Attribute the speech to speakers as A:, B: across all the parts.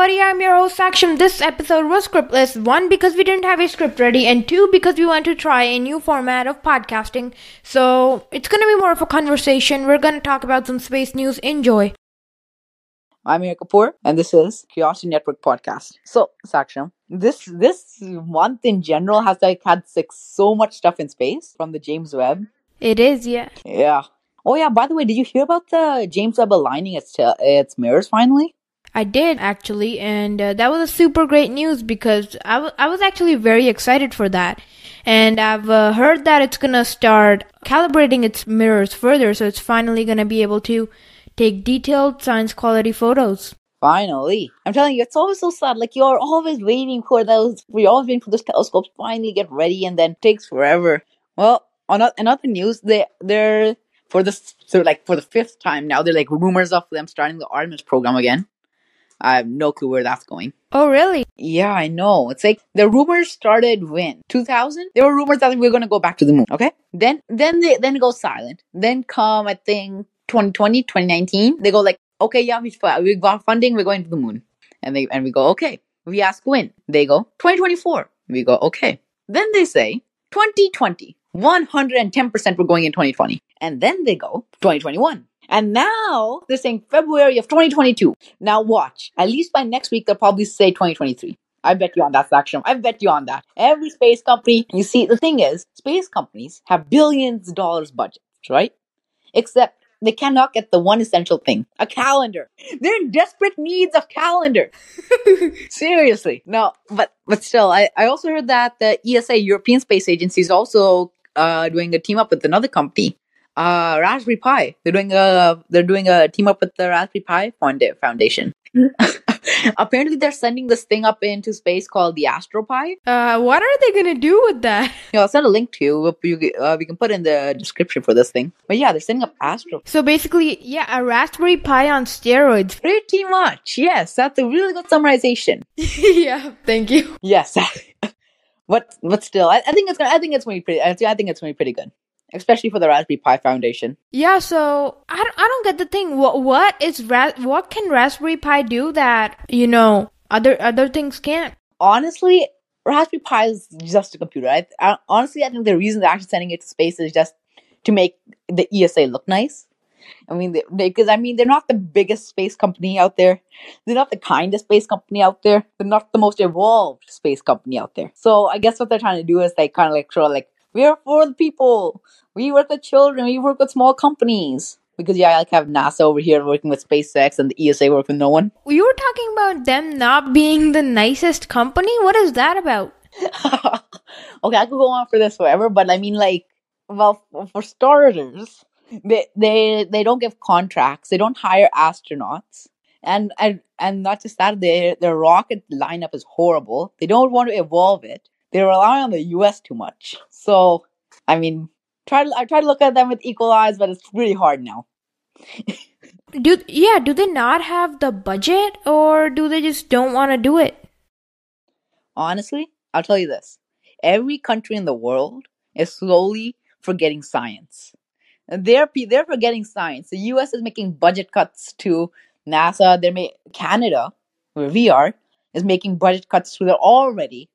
A: everybody. I'm your host, Saksham. This episode was scriptless. One, because we didn't have a script ready, and two, because we want to try a new format of podcasting. So it's going to be more of a conversation. We're going to talk about some space news. Enjoy.
B: I'm Amir Kapoor, and this is Curiosity Network Podcast. So, Saksham, this this month in general has like had like so much stuff in space from the James Webb.
A: It is, yeah.
B: Yeah. Oh yeah. By the way, did you hear about the James Webb aligning its uh, its mirrors finally?
A: I did actually, and uh, that was a super great news because I, w- I was actually very excited for that. And I've uh, heard that it's gonna start calibrating its mirrors further, so it's finally gonna be able to take detailed science quality photos.
B: Finally, I'm telling you, it's always so sad. Like you're always waiting for those. We're always waiting for those telescopes finally get ready, and then takes forever. Well, on another news, they they're for this so like for the fifth time now. They're like rumors of them starting the Artemis program again. I have no clue where that's going.
A: Oh, really?
B: Yeah, I know. It's like the rumors started when 2000. There were rumors that we are going to go back to the moon. Okay, then then they then it goes silent. Then come I think 2020, 2019. They go like, okay, yeah, we we got funding. We're going to the moon, and they and we go okay. We ask when. They go 2024. We go okay. Then they say 2020. 110% we're going in 2020. And then they go 2021. And now they're saying February of 2022. Now watch. At least by next week, they'll probably say 2023. I bet you on that, Saksham. I bet you on that. Every space company, you see, the thing is, space companies have billions of dollars budgets, right? Except they cannot get the one essential thing a calendar. They're in desperate needs of calendar. Seriously. No, but but still, I, I also heard that the ESA, European Space Agency, is also uh, doing a team up with another company uh Raspberry Pi. They're doing a they're doing a team up with the Raspberry Pi Foundation. Apparently, they're sending this thing up into space called the AstroPi.
A: Uh, what are they gonna do with that?
B: Yeah, I'll send a link to you. you uh, we can put in the description for this thing. But yeah, they're sending up Astro.
A: So basically, yeah, a Raspberry Pi on steroids.
B: Pretty much, yes. That's a really good summarization.
A: yeah, thank you.
B: Yes, but but still, I, I think it's gonna. I think it's gonna be pretty. I think it's gonna be pretty good especially for the Raspberry Pi Foundation.
A: Yeah, so I don't, I don't get the thing. What what is Ra- what can Raspberry Pi do that you know other other things can't?
B: Honestly, Raspberry Pi is just a computer. I, I honestly I think the reason they're actually sending it to space is just to make the ESA look nice. I mean, because I mean, they're not the biggest space company out there. They're not the kindest space company out there. They're not the most evolved space company out there. So I guess what they're trying to do is like kind of like of like we are for the people. We work with children. We work with small companies. Because yeah, I like have NASA over here working with SpaceX and the ESA work with no one.
A: You were talking about them not being the nicest company. What is that about?
B: okay, I could go on for this forever, but I mean, like, well, for starters, they they they don't give contracts. They don't hire astronauts, and and and not just that, their their rocket lineup is horrible. They don't want to evolve it. They rely on the U.S. too much. So, I mean, try to I try to look at them with equal eyes, but it's really hard now.
A: do yeah? Do they not have the budget, or do they just don't want to do it?
B: Honestly, I'll tell you this: every country in the world is slowly forgetting science. They're they're forgetting science. The U.S. is making budget cuts to NASA. They're ma- Canada, where we are, is making budget cuts to their already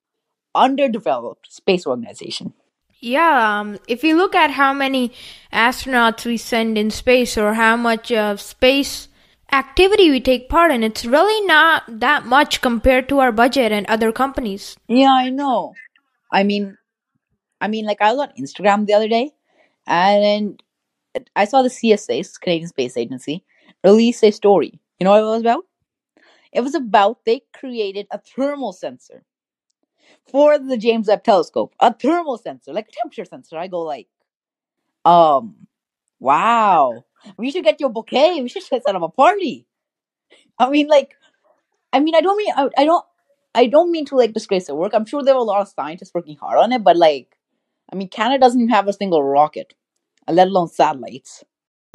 B: underdeveloped space organization.
A: Yeah, um, if you look at how many astronauts we send in space or how much of space activity we take part in, it's really not that much compared to our budget and other companies.
B: Yeah, I know. I mean, I mean, like I was on Instagram the other day, and I saw the CSA, Canadian Space Agency, release a story. You know what it was about? It was about they created a thermal sensor for the James Webb Telescope, a thermal sensor, like a temperature sensor. I go like, um, wow, we should get you a bouquet. We should set up a party. I mean, like, I mean, I don't mean, I, I don't, I don't mean to like disgrace their work. I'm sure there are a lot of scientists working hard on it, but like, I mean, Canada doesn't have a single rocket, let alone satellites.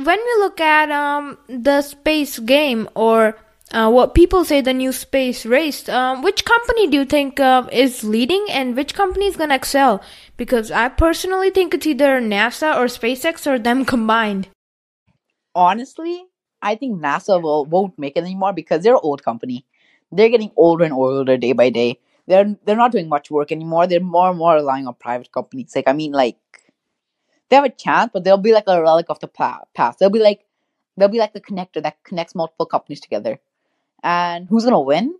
A: When we look at um the space game or uh, what people say the new space race. Um, which company do you think uh, is leading, and which company is gonna excel? Because I personally think it's either NASA or SpaceX or them combined.
B: Honestly, I think NASA will won't make it anymore because they're an old company. they're getting older and older day by day. They're they're not doing much work anymore. They're more and more relying on private companies. Like I mean, like they have a chance, but they'll be like a relic of the past. They'll be like they'll be like the connector that connects multiple companies together. And who's gonna win?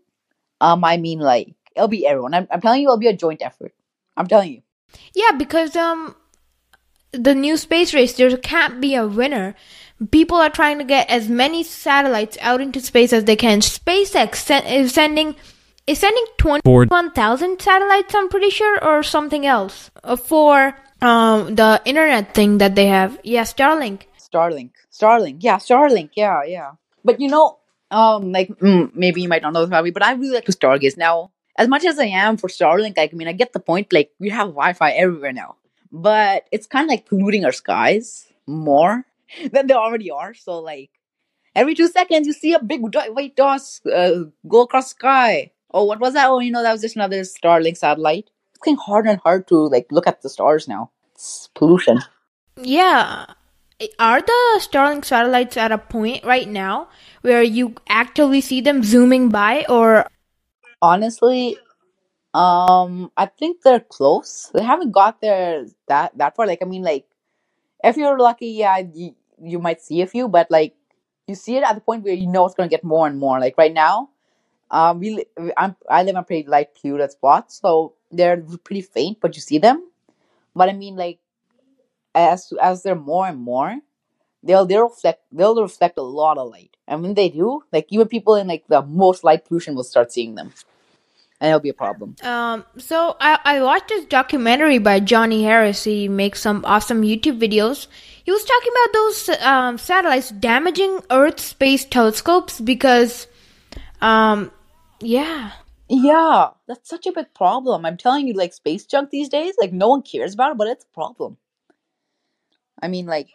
B: Um, I mean, like it'll be everyone. I'm, I'm telling you, it'll be a joint effort. I'm telling you.
A: Yeah, because um, the new space race, there can't be a winner. People are trying to get as many satellites out into space as they can. SpaceX sen- is sending is sending twenty one thousand satellites. I'm pretty sure, or something else uh, for um the internet thing that they have. Yeah, Starlink.
B: Starlink. Starlink. Yeah, Starlink. Yeah, yeah. But you know, um, like mm, maybe you might not know this about me, but I really like to stargaze now. As much as I am for Starlink, like I mean, I get the point. Like we have Wi-Fi everywhere now, but it's kind of like polluting our skies more than they already are. So like every two seconds, you see a big white dot uh, go across the sky. Oh, what was that? Oh, you know, that was just another Starlink satellite. It's getting harder and harder to like look at the stars now. It's pollution.
A: Yeah. Are the Starlink satellites at a point right now where you actively see them zooming by or
B: Honestly, um, I think they're close. They haven't got there that that far. Like, I mean, like if you're lucky, yeah, you, you might see a few, but like you see it at the point where you know it's gonna get more and more. Like right now, um, we I'm, I live in a pretty light polluted spot, so they're pretty faint, but you see them. But I mean, like as as they're more and more, they'll they'll reflect they'll reflect a lot of light, and when they do, like even people in like the most light pollution will start seeing them, and it'll be a problem.
A: Um, so I, I watched this documentary by Johnny Harris. He makes some awesome YouTube videos. He was talking about those um, satellites damaging Earth space telescopes because, um, yeah.
B: Yeah, that's such a big problem. I'm telling you, like space junk these days, like no one cares about it, but it's a problem. I mean, like,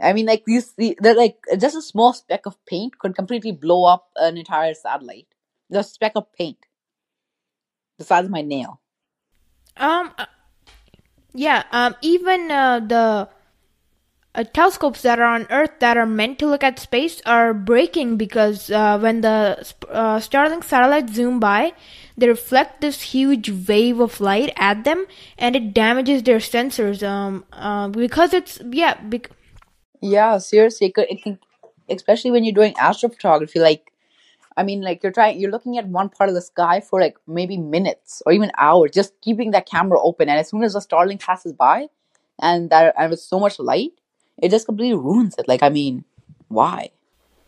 B: I mean, like you see, they're like just a small speck of paint could completely blow up an entire satellite. Just a speck of paint, the size of my nail.
A: Um, uh, yeah. Um, even uh, the uh, telescopes that are on Earth that are meant to look at space are breaking because uh, when the uh, Starlink satellites zoom by, they reflect this huge wave of light at them, and it damages their sensors. Um, uh, because it's yeah, bec-
B: Yeah, seriously, it, can, especially when you're doing astrophotography. Like, I mean, like you're trying, you're looking at one part of the sky for like maybe minutes or even hours, just keeping that camera open. And as soon as the Starlink passes by, and that and with so much light, it just completely ruins it. Like, I mean, why?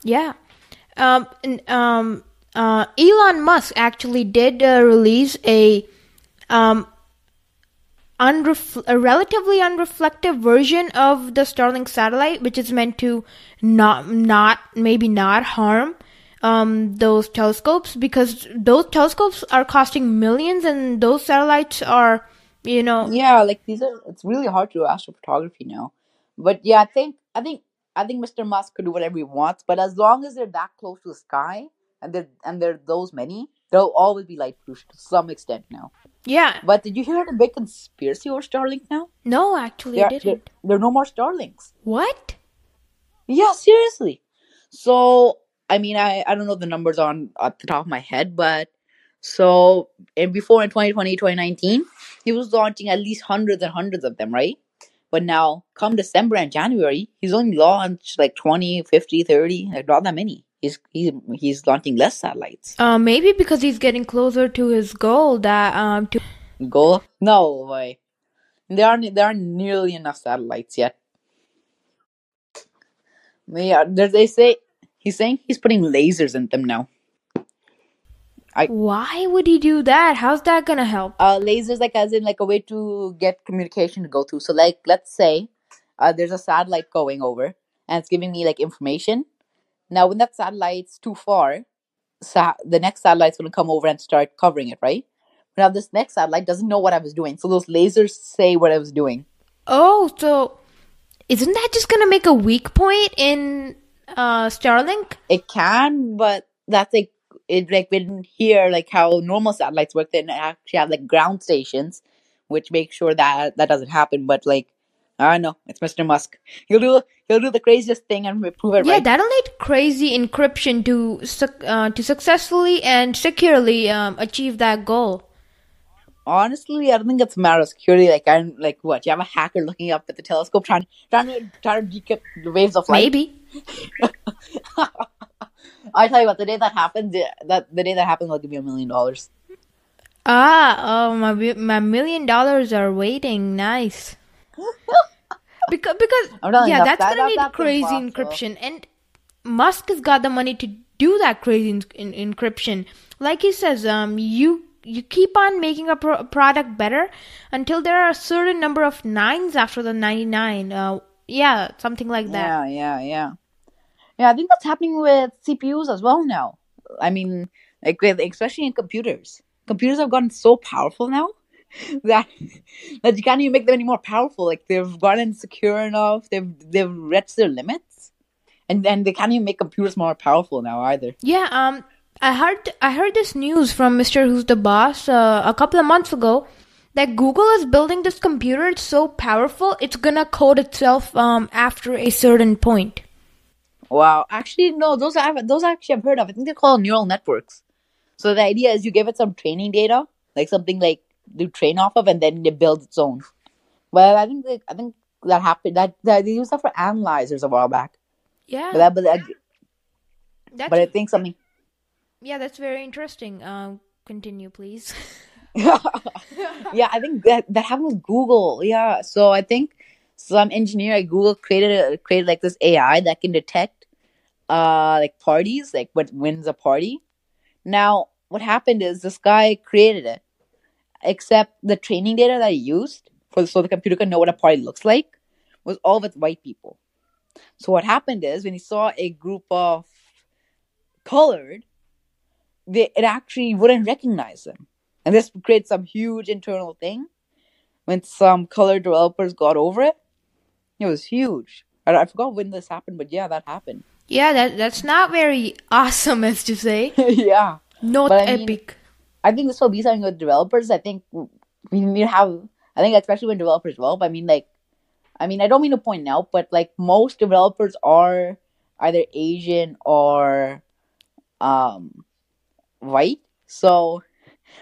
A: yeah. Um, um, uh, Elon Musk actually did uh, release a um, unref- a relatively unreflective version of the Starlink satellite, which is meant to not not maybe not harm um, those telescopes because those telescopes are costing millions, and those satellites are you know
B: Yeah, like these are. It's really hard to do astrophotography now. But yeah, I think I think I think Mr. Musk could do whatever he wants, but as long as they're that close to the sky and they're and they're those many, there'll always be light pollution to some extent now.
A: yeah
B: But did you hear the big conspiracy over Starlink now?
A: no actually
B: There,
A: I didn't
B: there are no more Starlinks.
A: what
B: Yeah, seriously. So I mean, I I don't know the numbers on at the top of my head, but so and before in 2020, 2019, he was launching at least hundreds and hundreds of them, right? But now, come December and January, he's only launched like 20, 50, 30, like not that many. He's he's he's launching less satellites.
A: uh, maybe because he's getting closer to his goal that um to
B: Go no way. There aren't there aren't nearly enough satellites yet. Yeah, there- they say he's saying he's putting lasers in them now. I
A: why would he do that how's that gonna help
B: uh lasers like as in like a way to get communication to go through. So like let's say uh there's a satellite going over and it's giving me like information. Now when that satellite's too far, sa- the next satellite's gonna come over and start covering it, right? Now this next satellite doesn't know what I was doing, so those lasers say what I was doing.
A: Oh, so isn't that just gonna make a weak point in uh Starlink?
B: It can, but that's like it like when here like how normal satellites work, they actually have like ground stations, which make sure that that doesn't happen. But like I know it's Mr. Musk. He'll do he'll do the craziest thing and prove it right.
A: Yeah,
B: right.
A: that'll need crazy encryption to uh, to successfully and securely um, achieve that goal.
B: Honestly, I don't think it's a matter of security. Like I'm like what? You have a hacker looking up at the telescope trying trying to trying to decrypt the waves of light.
A: Maybe.
B: I tell you what, the day that happens, that the day that happens, I'll give you a million dollars.
A: Ah, oh, my my million dollars are waiting. Nice. because because yeah, that's
B: that-
A: gonna
B: that-
A: need
B: that's
A: crazy encryption, and Musk has got the money to do that crazy en- en- encryption. Like he says, um, you you keep on making a pro- product better until there are a certain number of nines after the ninety nine. Uh, yeah, something like that.
B: Yeah, yeah, yeah. Yeah, I think that's happening with CPUs as well now. I mean, like with, especially in computers. Computers have gotten so powerful now that that you can't even make them any more powerful. Like they've gotten secure enough. They've they've reached their limits, and then they can't even make computers more powerful now either.
A: Yeah, um, I heard I heard this news from Mrwhosetheboss uh, a couple of months ago that Google is building this computer. It's so powerful, it's gonna code itself um after a certain point.
B: Wow, actually, no, those I those actually I've heard of. I think they're called neural networks. So the idea is you give it some training data, like something like to train off of, and then it builds its own. Well, I think that, I think that happened. That, that they used that for analyzers a while back.
A: Yeah,
B: But that, but, that,
A: that's
B: but I think something.
A: yeah, that's very interesting. Um, continue, please.
B: yeah, I think that that happened with Google. Yeah, so I think some engineer at Google created a, created like this AI that can detect uh like parties, like what wins a party. Now, what happened is this guy created it, except the training data that he used for so the computer can know what a party looks like was all with white people. So what happened is when he saw a group of colored, they, it actually wouldn't recognize them. And this creates some huge internal thing. When some colored developers got over it, it was huge. I, I forgot when this happened, but yeah, that happened.
A: Yeah, that that's not very awesome, as to say.
B: yeah.
A: Not
B: But I mean-
A: epic.
B: I think this will be something with developers. I think we need to have. I think especially when developers develop. I mean, like, I mean, I don't mean to point out, but like most developers are either Asian or um white. So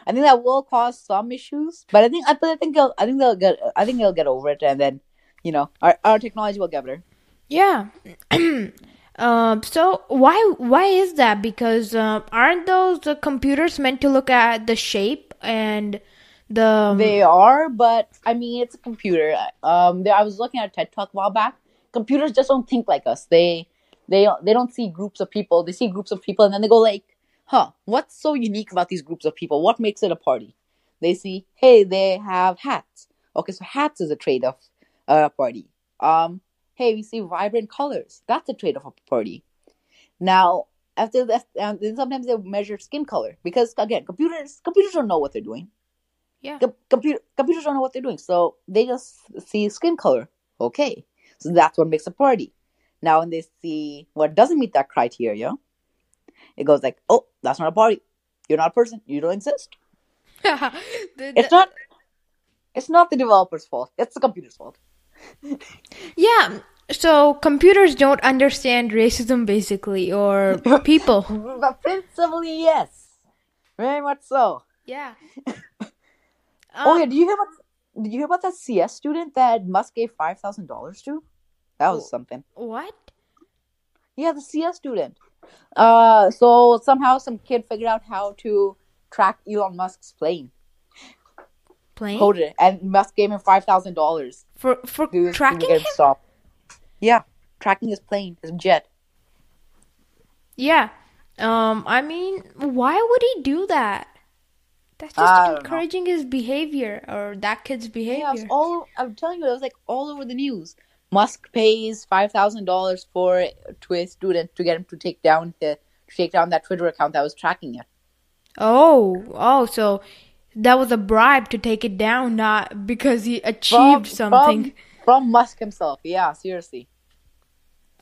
B: I think that will cause some issues. But I think I, but I think they'll, I think they'll get. I think they'll get over it, and then you know our our technology will get better.
A: Yeah. um. So why why is that? Because uh, aren't those uh, computers meant to look at the shape and the
B: They are, but I mean, it's a computer. Um, I was looking at a TED talk a while back. Computers just don't think like us. They, they, they don't see groups of people. They see groups of people, and then they go like, "Huh, what's so unique about these groups of people? What makes it a party?" They see, "Hey, they have hats. Okay, so hats is a trait of a party. Um, hey, we see vibrant colors. That's a trait of a party. Now, after that, um, then sometimes they measure skin color because again, computers computers don't know what they're doing
A: yeah
B: com- computer computers don't know what they're doing, so they just see skin color. Okay, so that's what makes a party. Now, when they see what doesn't meet that criteria, it goes like, "Oh, that's not a party. You're not a person. You don't exist."
A: The-
B: It's not. It's not the developer's fault. It's the computer's fault.
A: Yeah. So computers don't understand racism, basically, or people.
B: But principally, yes, very much so.
A: Yeah.
B: oh
A: Um,
B: yeah, did you hear about? Did you hear about that CS student that Musk gave five thousand dollars to? That was
A: Oh.
B: something.
A: what?
B: Yeah, the CS student. Uh, so somehow some kid figured out how to track Elon Musk's plane,
A: Plane
B: coded it, and Musk gave him five thousand dollars
A: for for tracking him?
B: stopped. Yeah, tracking his plane, his jet.
A: Yeah. Um. I mean, why would he do that? That's just
B: don't know.
A: encouraging his behavior or that kid's
B: Yeah,
A: behavior.
B: all. I'm telling you, it was like all over the news. Musk pays five thousand dollars for to a student to get him to take down the to take down that Twitter account that was tracking it.
A: Oh, oh, so that was a bribe to take it down, not because he achieved something.
B: from, from Musk himself. Yeah, seriously.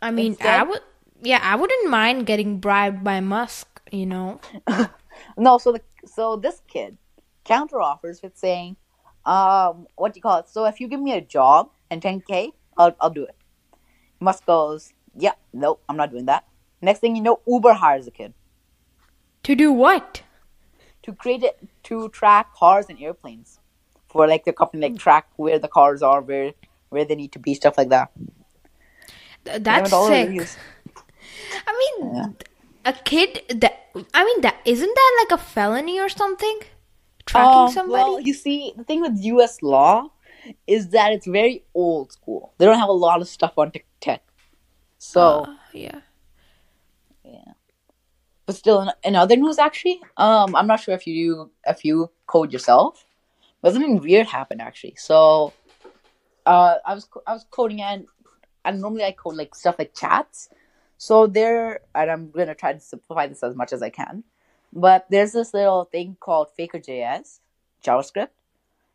A: I mean, I would, yeah, I wouldn't mind getting bribed by Musk. You know,
B: No, so the so this kid counter offers with saying, um, what do you call it? So if you give me a job and 10k, I'll I'll do it. Musk goes, yeah, no, I'm not doing that. Next thing you know, Uber hires a kid
A: To do what?
B: To create it to track cars and airplanes for like the company like track where the cars are, where where they need to be, stuff like that.
A: That's
B: have it all over the
A: sick. I mean, a kid that I mean that isn't that like a felony or something? Tracking
B: Um,
A: somebody?
B: Well, you see, the thing with U.S. law is that it's very old school. They don't have a lot of stuff on tech- tech. So,
A: Uh, yeah.
B: But still, in, in other news, actually, um, I'm not sure if you if you code yourself, but something weird happened actually. So, uh, I was I was coding and and normally I code like stuff like chats. So there, and I'm gonna try to simplify this as much as I can. But there's this little thing called Faker.js JavaScript.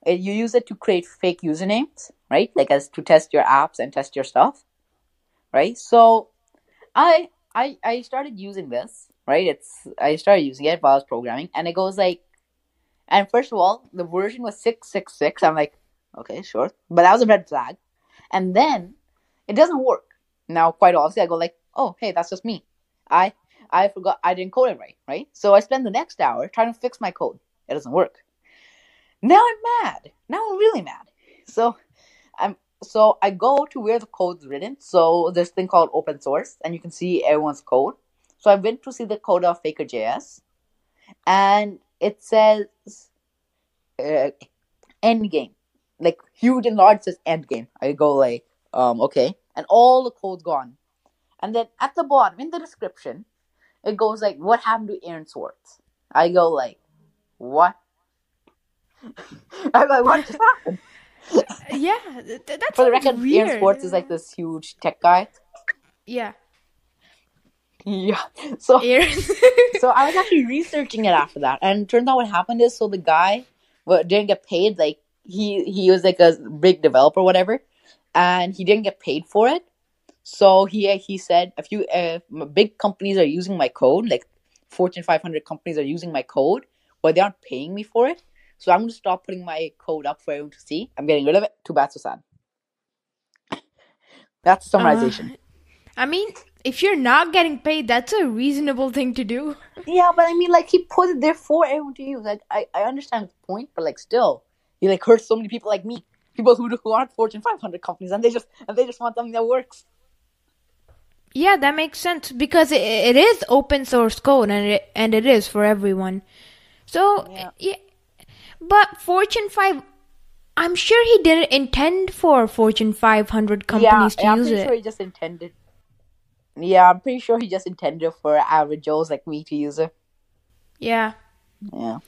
B: It, you use it to create fake usernames, right? Like as to test your apps and test your stuff, right? So, I I I started using this, right? It's I started using it while I was programming, and it goes like, and first of all, the version was six six six. I'm like, okay, sure, but that was a red flag, and then it doesn't work. Now, quite obviously, I go like, oh, hey, that's just me. I I forgot I didn't code it right, right? So I spend the next hour trying to fix my code. It doesn't work. Now I'm mad. Now I'm really mad. So I'm so I go to where the code's written. So there's thing called open source, and you can see everyone's code. So I went to see the code of Faker.js, and it says uh, end game, like huge and large says end game. I go like, um, okay, and all the code's gone. And then at the bottom in the description, it goes like, "What happened to Aaron Swartz?" I go like, "What?" I'm like, "What just happened?"
A: Yeah, th- that's
B: For the record,
A: weird.
B: Aaron Swartz is like this huge tech guy.
A: yeah.
B: Yeah. So so I was actually researching it after that, and turns out what happened is so the guy well, didn't get paid. Like he he was like a big developer, whatever, and he didn't get paid for it. So he he said a few uh, big companies are using my code, like Fortune 500 companies are using my code, but they aren't paying me for it. So I'm gonna stop putting my code up for everyone to see. I'm getting rid of it. Too bad, so sad. That's summarization.
A: Uh, I mean, if you're not getting paid, that's a reasonable thing to do.
B: Yeah, but I mean, like he put it there for everyone to use. Like I, I understand his point, but like still, he like hurts so many people like me, people who who aren't Fortune 500 companies, and they just and they just want something that works.
A: Yeah, that makes sense because it, it is open source code and it, and it is for everyone. So
B: Yeah.
A: yeah. but Fortune 5 I'm sure he didn't intend for Fortune 500 companies
B: yeah,
A: to use
B: I'm pretty
A: it.
B: sure he just intended. Yeah, I'm pretty sure he just intended for average Joes like me to use it.
A: Yeah.
B: Yeah,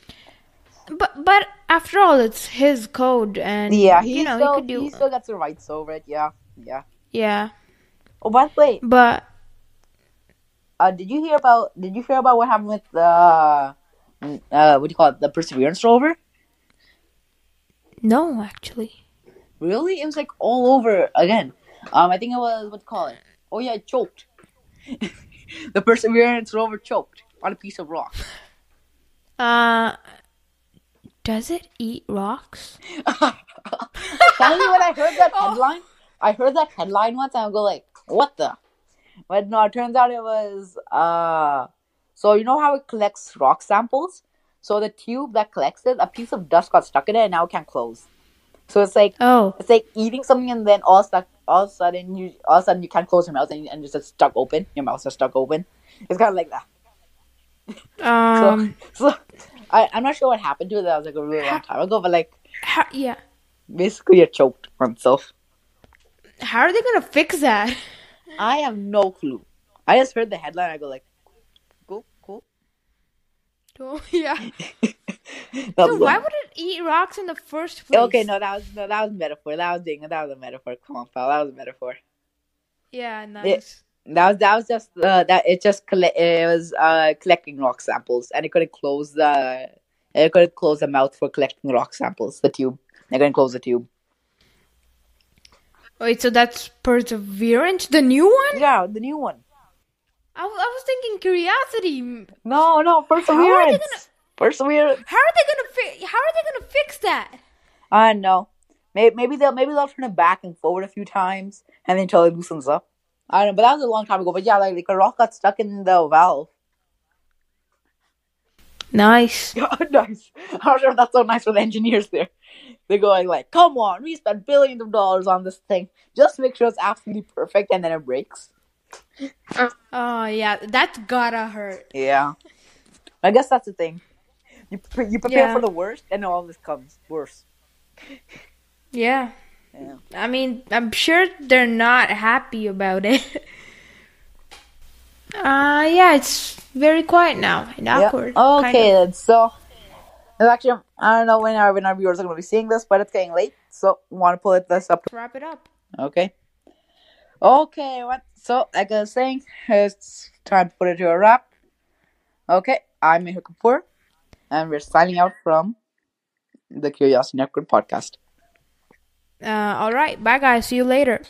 A: But but after all it's his code and
B: yeah, he
A: you know,
B: still
A: he could do
B: he still gets the rights over it. Yeah, yeah.
A: Yeah.
B: Oh, by the way,
A: But
B: uh, did you hear about did you hear about what happened with the uh, what do you call it the Perseverance rover?
A: no, actually.
B: Really? It was like all over again. Um, I think it was what do you call it? Oh yeah, it choked. the Perseverance rover choked on a piece of rock.
A: Uh does it eat rocks?
B: Finally, when I heard that headline, I heard that headline once, and I go like, "What the?" But no, it turns out it was uh. So you know how it collects rock samples? So the tube that collects it, a piece of dust got stuck in it, and now it can't close. So it's like
A: Oh.
B: it's like eating something, and then all stuck, all of a sudden you, all of a sudden you can't close your mouth, and, and it's just stuck open. Your mouth is stuck open. It's kind of like that.
A: Um
B: So I, I'm not sure what happened to it. That was like a really long time ago, but like
A: how, yeah.
B: basically it choked on itself.
A: How are they going to fix that?
B: I have no clue. I just heard the headline. I go like, cool, cool.
A: Oh, yeah. So why would it eat rocks in the first place?
B: Okay, no, that was no, that was metaphor. That was being that was a metaphor. Come on, pal. That was a metaphor.
A: Yeah, nice.
B: That was that was just uh, that it just colle- it was uh collecting rock samples, and it couldn't close the it couldn't close the mouth for collecting rock samples. The tube. They couldn't close the tube.
A: Wait, so that's Perseverance, the new one?
B: Yeah, the new one.
A: I, I was thinking Curiosity.
B: No, no, perseverance.
A: Gonna-
B: Perseverance.
A: How are they gonna fi- How are they gonna fix that?
B: I know. Maybe, maybe they'll maybe they'll turn it back and forward a few times, and then until it loosens up. I don't know, but that was a long time ago. But yeah, like, like a rock got stuck in the valve.
A: Nice.
B: nice. I'm not sure if that's so nice for the engineers there. They're going like, "Come on, we spent billions of dollars on this thing. Just make sure it's absolutely perfect, and then it breaks."
A: Oh yeah, that's gotta hurt.
B: Yeah, I guess that's the thing. You pre- you prepare
A: Yeah.
B: for the worst, and all this comes worse.
A: Yeah.
B: Yeah.
A: I mean, I'm sure they're not happy about it. Uh, yeah, it's very quiet now and awkward.
B: Yeah.
A: kind
B: Okay,
A: of.
B: then. So, actually, I don't know when our, when our viewers are going to be seeing this, but it's getting late. So, want to pull it this up.
A: Wrap it up.
B: Okay. Okay. What? So, like I was saying, it's time to put it to a wrap. Okay. I'm Mehul Kapoor, and we're signing out from the Curiosity Network podcast.
A: Uh, all right. Bye, guys. See you later.